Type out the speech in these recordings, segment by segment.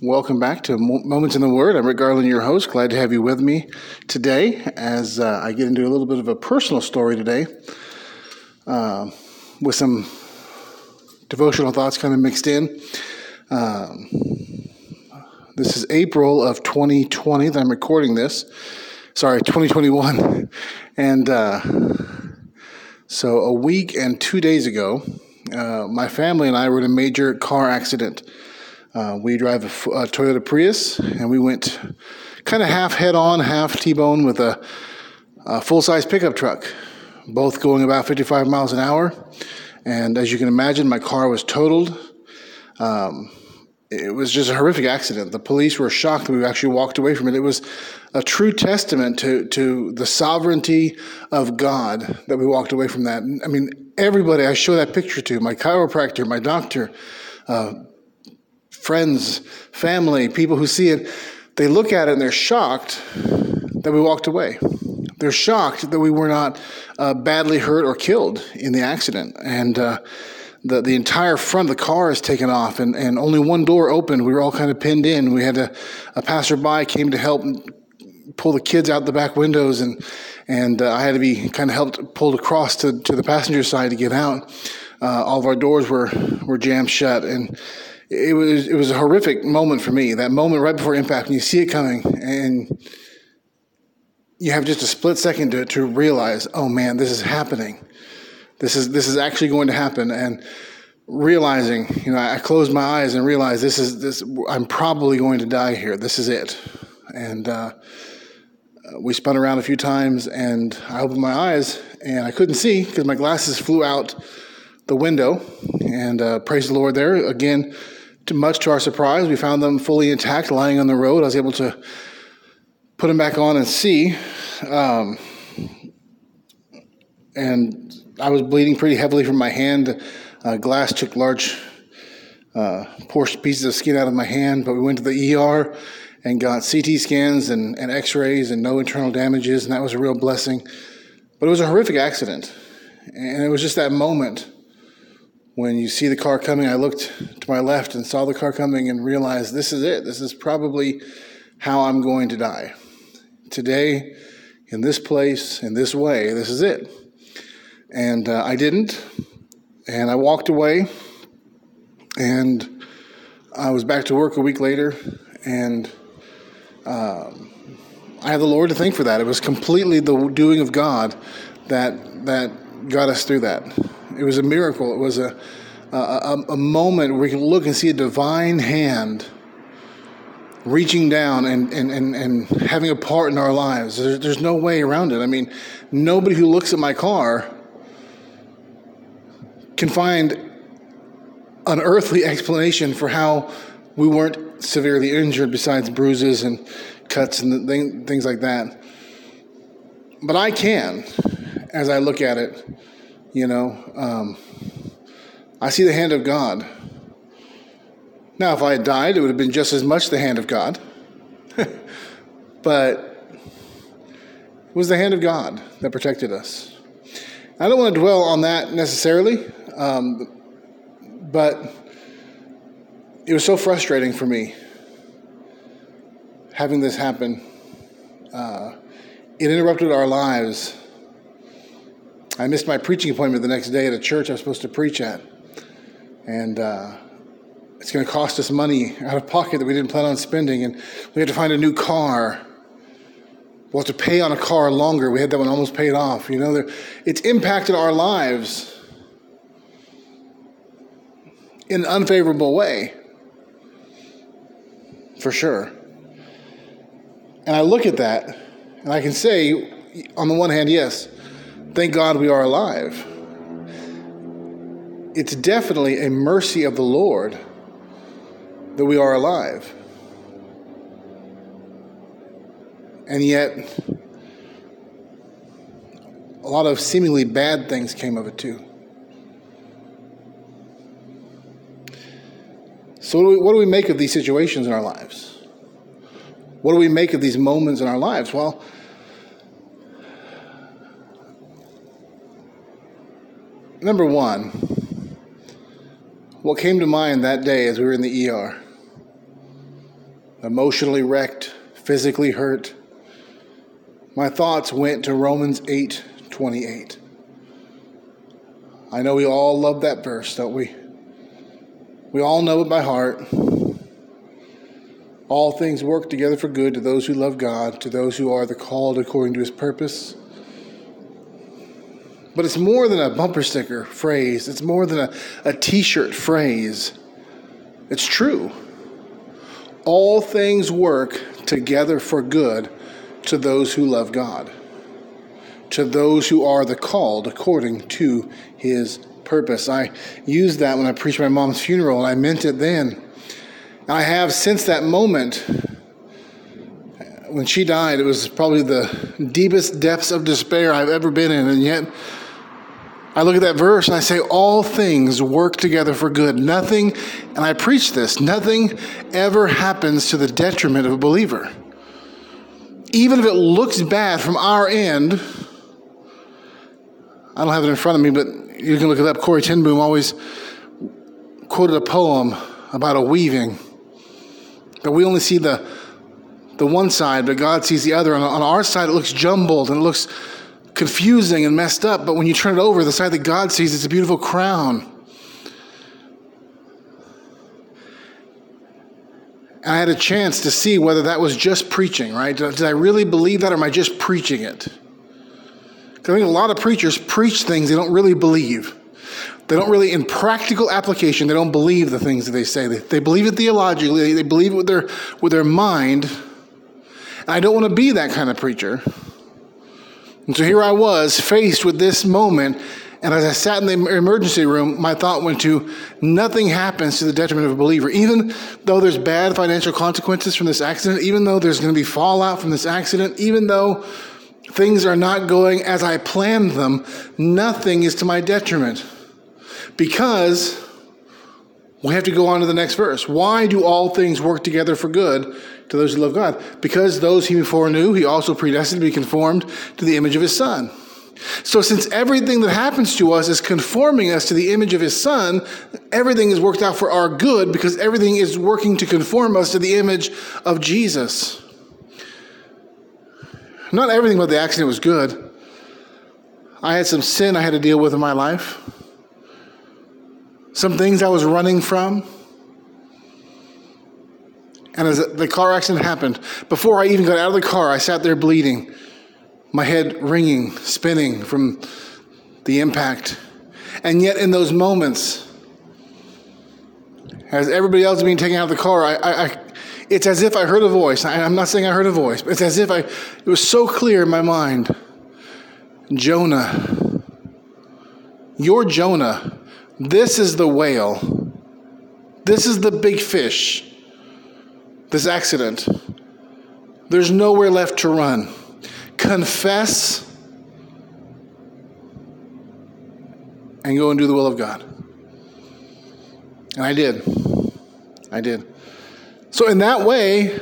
Welcome back to Moments in the Word. I'm Rick Garland, your host. Glad to have you with me today as uh, I get into a little bit of a personal story today uh, with some devotional thoughts kind of mixed in. Um, this is April of 2020 that I'm recording this. Sorry, 2021. And uh, so a week and two days ago, uh, my family and I were in a major car accident. Uh, we drive a, a, Toyota Prius, and we went kind of half head on, half T bone with a, a full size pickup truck, both going about 55 miles an hour. And as you can imagine, my car was totaled. Um, it was just a horrific accident. The police were shocked that we actually walked away from it. It was a true testament to, to the sovereignty of God that we walked away from that. I mean, everybody I show that picture to my chiropractor, my doctor, uh, friends, family, people who see it, they look at it and they're shocked that we walked away. They're shocked that we were not uh, badly hurt or killed in the accident. And uh, the, the entire front of the car is taken off, and, and only one door opened. We were all kind of pinned in. We had a, a passerby came to help pull the kids out the back windows, and, and uh, I had to be kind of helped pulled across to, to the passenger side to get out. Uh, all of our doors were, were jammed shut, and it was it was a horrific moment for me. That moment right before impact, when you see it coming, and you have just a split second to to realize, oh man, this is happening. This is this is actually going to happen, and realizing, you know, I closed my eyes and realized this is this. I'm probably going to die here. This is it, and. Uh, we spun around a few times and I opened my eyes and I couldn't see because my glasses flew out the window. And uh, praise the Lord there. Again, much to our surprise, we found them fully intact, lying on the road. I was able to put them back on and see. Um, and I was bleeding pretty heavily from my hand. Uh, glass took large uh, pieces of skin out of my hand, but we went to the ER and got CT scans and, and x rays and no internal damages, and that was a real blessing. But it was a horrific accident. And it was just that moment when you see the car coming, I looked to my left and saw the car coming and realized this is it. This is probably how I'm going to die. Today, in this place, in this way, this is it. And uh, I didn't. And I walked away. And I was back to work a week later. And um, I have the Lord to thank for that. It was completely the doing of God that, that got us through that. It was a miracle. It was a, a, a moment where we can look and see a divine hand reaching down and, and, and, and having a part in our lives. There's, there's no way around it. I mean, nobody who looks at my car can find an earthly explanation for how we weren't severely injured besides bruises and cuts and things like that. But I can, as I look at it, you know, um, I see the hand of God. Now, if I had died, it would have been just as much the hand of God. but it was the hand of God that protected us. I don't want to dwell on that necessarily, um, but it was so frustrating for me having this happen. Uh, it interrupted our lives I missed my preaching appointment the next day at a church I was supposed to preach at. And uh, it's going to cost us money out of pocket that we didn't plan on spending. And we had to find a new car. We'll have to pay on a car longer. We had that one almost paid off. You know, it's impacted our lives in an unfavorable way, for sure. And I look at that and I can say, on the one hand, yes, Thank God we are alive. It's definitely a mercy of the Lord that we are alive. And yet, a lot of seemingly bad things came of it too. So, what do, we, what do we make of these situations in our lives? What do we make of these moments in our lives? Well, Number one, what came to mind that day as we were in the ER emotionally wrecked, physically hurt, my thoughts went to Romans 8 28. I know we all love that verse, don't we? We all know it by heart. All things work together for good to those who love God, to those who are the called according to his purpose. But it's more than a bumper sticker phrase, it's more than a, t shirt phrase. It's true. All things work together for good to those who love God, to those who are the called according to his purpose. I used that when I preached my mom's funeral, and I meant it then. I have since that moment. When she died, it was probably the deepest depths of despair I've ever been in, and yet I look at that verse and I say, All things work together for good. Nothing, and I preach this, nothing ever happens to the detriment of a believer. Even if it looks bad from our end, I don't have it in front of me, but you can look it up. Corrie ten Boom always quoted a poem about a weaving. That we only see the, the one side, but God sees the other. And on our side, it looks jumbled and it looks confusing and messed up, but when you turn it over, the side that God sees, it's a beautiful crown. And I had a chance to see whether that was just preaching, right? Did I really believe that or am I just preaching it? Because I think a lot of preachers preach things they don't really believe. They don't really, in practical application, they don't believe the things that they say. They, they believe it theologically, they believe it with their, with their mind. And I don't want to be that kind of preacher. And so here I was faced with this moment. And as I sat in the emergency room, my thought went to nothing happens to the detriment of a believer. Even though there's bad financial consequences from this accident, even though there's going to be fallout from this accident, even though things are not going as I planned them, nothing is to my detriment. Because we have to go on to the next verse. Why do all things work together for good to those who love God? Because those he before knew, he also predestined to be conformed to the image of his Son. So, since everything that happens to us is conforming us to the image of his Son, everything is worked out for our good because everything is working to conform us to the image of Jesus. Not everything about the accident was good. I had some sin I had to deal with in my life, some things I was running from. And as the car accident happened, before I even got out of the car, I sat there bleeding, my head ringing, spinning from the impact. And yet, in those moments, as everybody else is being taken out of the car, I, I, I, it's as if I heard a voice. I, I'm not saying I heard a voice, but it's as if I, it was so clear in my mind Jonah, you're Jonah. This is the whale. This is the big fish this accident. There's nowhere left to run. Confess and go and do the will of God. And I did. I did. So, in that way,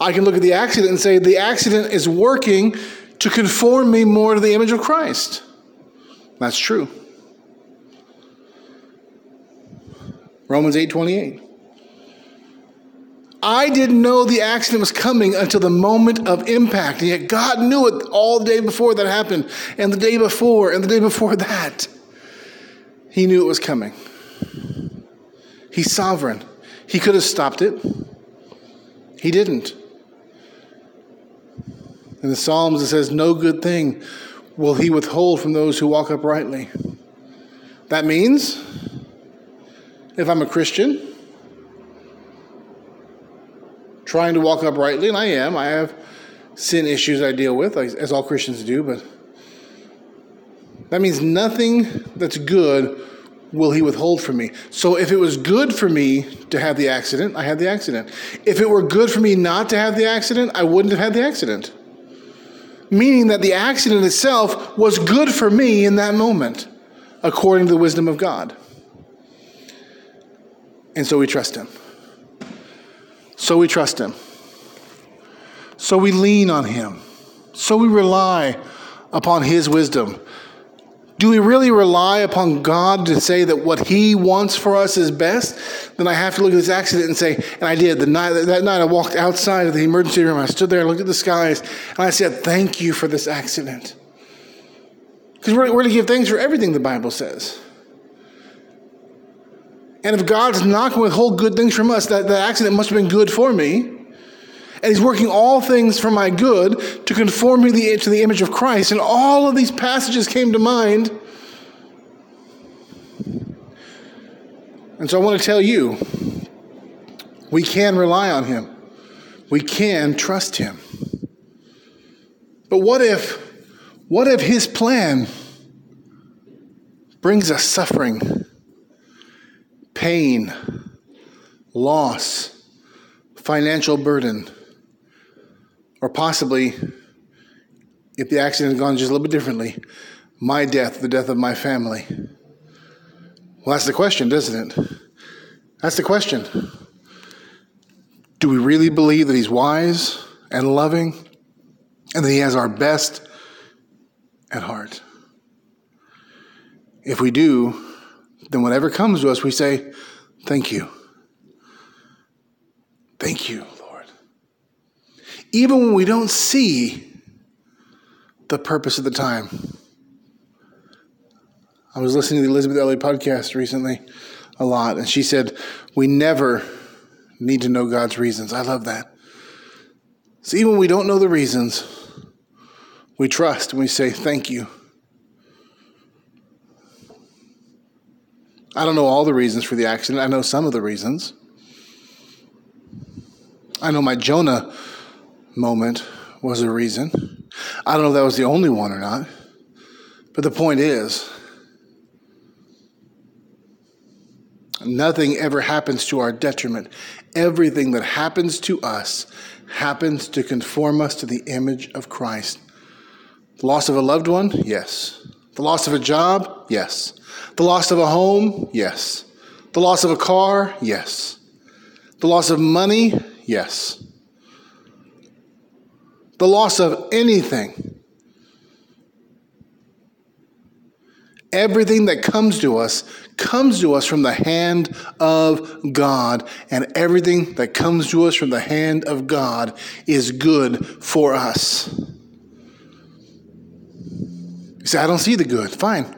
I can look at the accident and say the accident is working to conform me more to the image of Christ. That's true. Romans 8 28. I didn't know the accident was coming until the moment of impact. And yet God knew it all the day before that happened, and the day before, and the day before that. He knew it was coming. He's sovereign. He could have stopped it. He didn't. In the Psalms, it says, No good thing will he withhold from those who walk uprightly. That means, if I'm a Christian, trying to walk uprightly, and I am. I have sin issues I deal with, as all Christians do, but that means nothing that's good will he withhold from me. So if it was good for me to have the accident, I had the accident. If it were good for me not to have the accident, I wouldn't have had the accident. Meaning that the accident itself was good for me in that moment, according to the wisdom of God. And so we trust him. So we trust Him. So we lean on Him. So we rely upon His wisdom Do we really rely upon God to say that what He wants for us is best? Then I have to look at this accident and say, and I did. The night, that night I walked outside of the emergency room. I stood there and looked at the skies and I said, Thank you for this accident. Because we're, we're to give thanks for everything the Bible says. And if God's not going to withhold good things from us, that, that accident must have been good for me. And he's working all things for my good to conform me to the image of Christ. And all of these passages came to mind. And so I want to tell you we can rely on him, we can trust him. But what if, what if his plan brings us suffering, pain, loss, financial burden? Or possibly, if the accident had gone just a little bit differently, my death, the death of my family. Well, that's the question, doesn't it? That's the question. Do we really believe that He's wise and loving and that He has our best at heart? If we do, then whatever comes to us, we say, Thank you. Thank you Lord. even when we don't see the purpose of the time. I was listening to the Elisabeth Elliot podcast recently a lot, and she said, We never need to know God's reasons. I love that. So even when we don't know the reasons, we trust and we say, Thank you. I don't know all the reasons for the accident. I know some of the reasons. I know my Jonah moment was a reason. I don't know if that was the only one or not. But the point is, nothing ever happens to our detriment. Everything that happens to us happens to conform us to the image of Christ. Loss of a loved one? Yes. The loss of a job? Yes. The loss of a home? Yes. The loss of a car? Yes. The loss of money? Yes the loss of anything. Everything that comes to us comes to us from the hand of God, and everything that comes to us from the hand of God is good for us. You say, I don't see the good. Fine.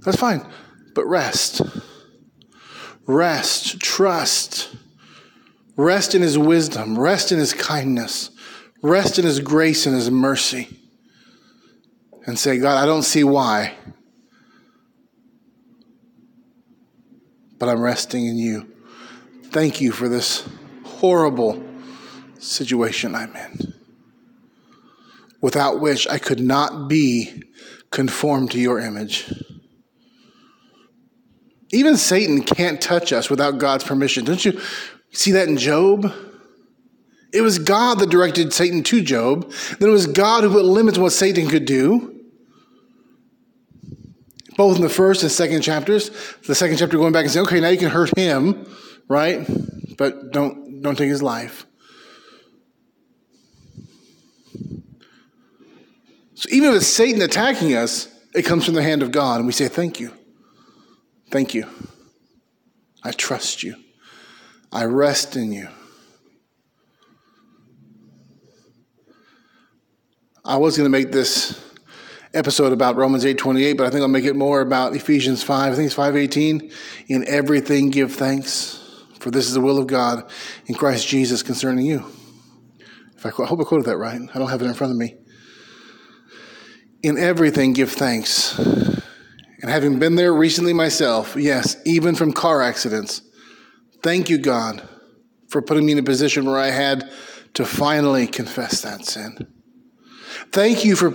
That's fine. But rest. Rest. Trust. Rest in His wisdom. Rest in His kindness. Rest in His grace and His mercy. And say, God, I don't see why, but I'm resting in you. Thank you for this horrible situation I'm in, without which I could not be conformed to your image. Even Satan can't touch us without God's permission. Don't you see that in Job? It was God that directed Satan to Job. Then it was God who put limits on what Satan could do. Both in the first and second chapters. The second chapter going back and saying, okay, now you can hurt him, right? But don't don't take his life. Even if it's Satan attacking us, it comes from the hand of God, and we say, Thank you. Thank you. I trust you. I rest in you. I was going to make this episode about Romans 8:28, but I think I'll make it more about Ephesians 5. I think it's 5:18. In everything give thanks, for this is the will of God in Christ Jesus concerning you. If I, I hope I quoted that right. I don't have it in front of me. In everything give thanks. And having been there recently myself, yes, even from car accidents, thank you, God, for putting me in a position where I had to finally confess that sin. Thank you for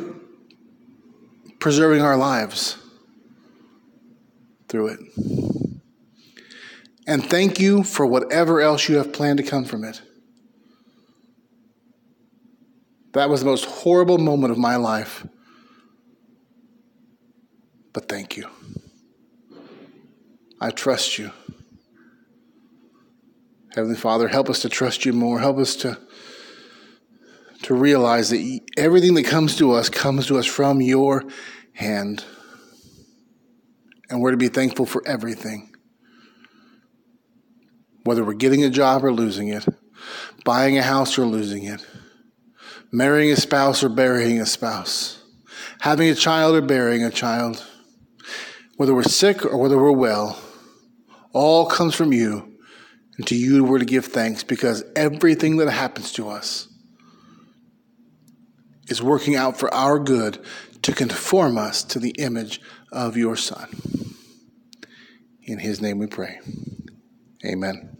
preserving our lives through it. And thank you for whatever else you have planned to come from it. That was the most horrible moment of my life. But thank you. I trust you. Heavenly Father, help us to trust you more. Help us to to realize that everything that comes to us comes to us from your hand. And we're to be thankful for everything. Whether we're getting a job or losing it, buying a house or losing it, marrying a spouse or burying a spouse, having a child or burying a child, whether we're sick or whether we're well, all comes from you. And to you we're to give thanks because everything that happens to us is working out for our good to conform us to the image of your Son. In his name we pray. Amen.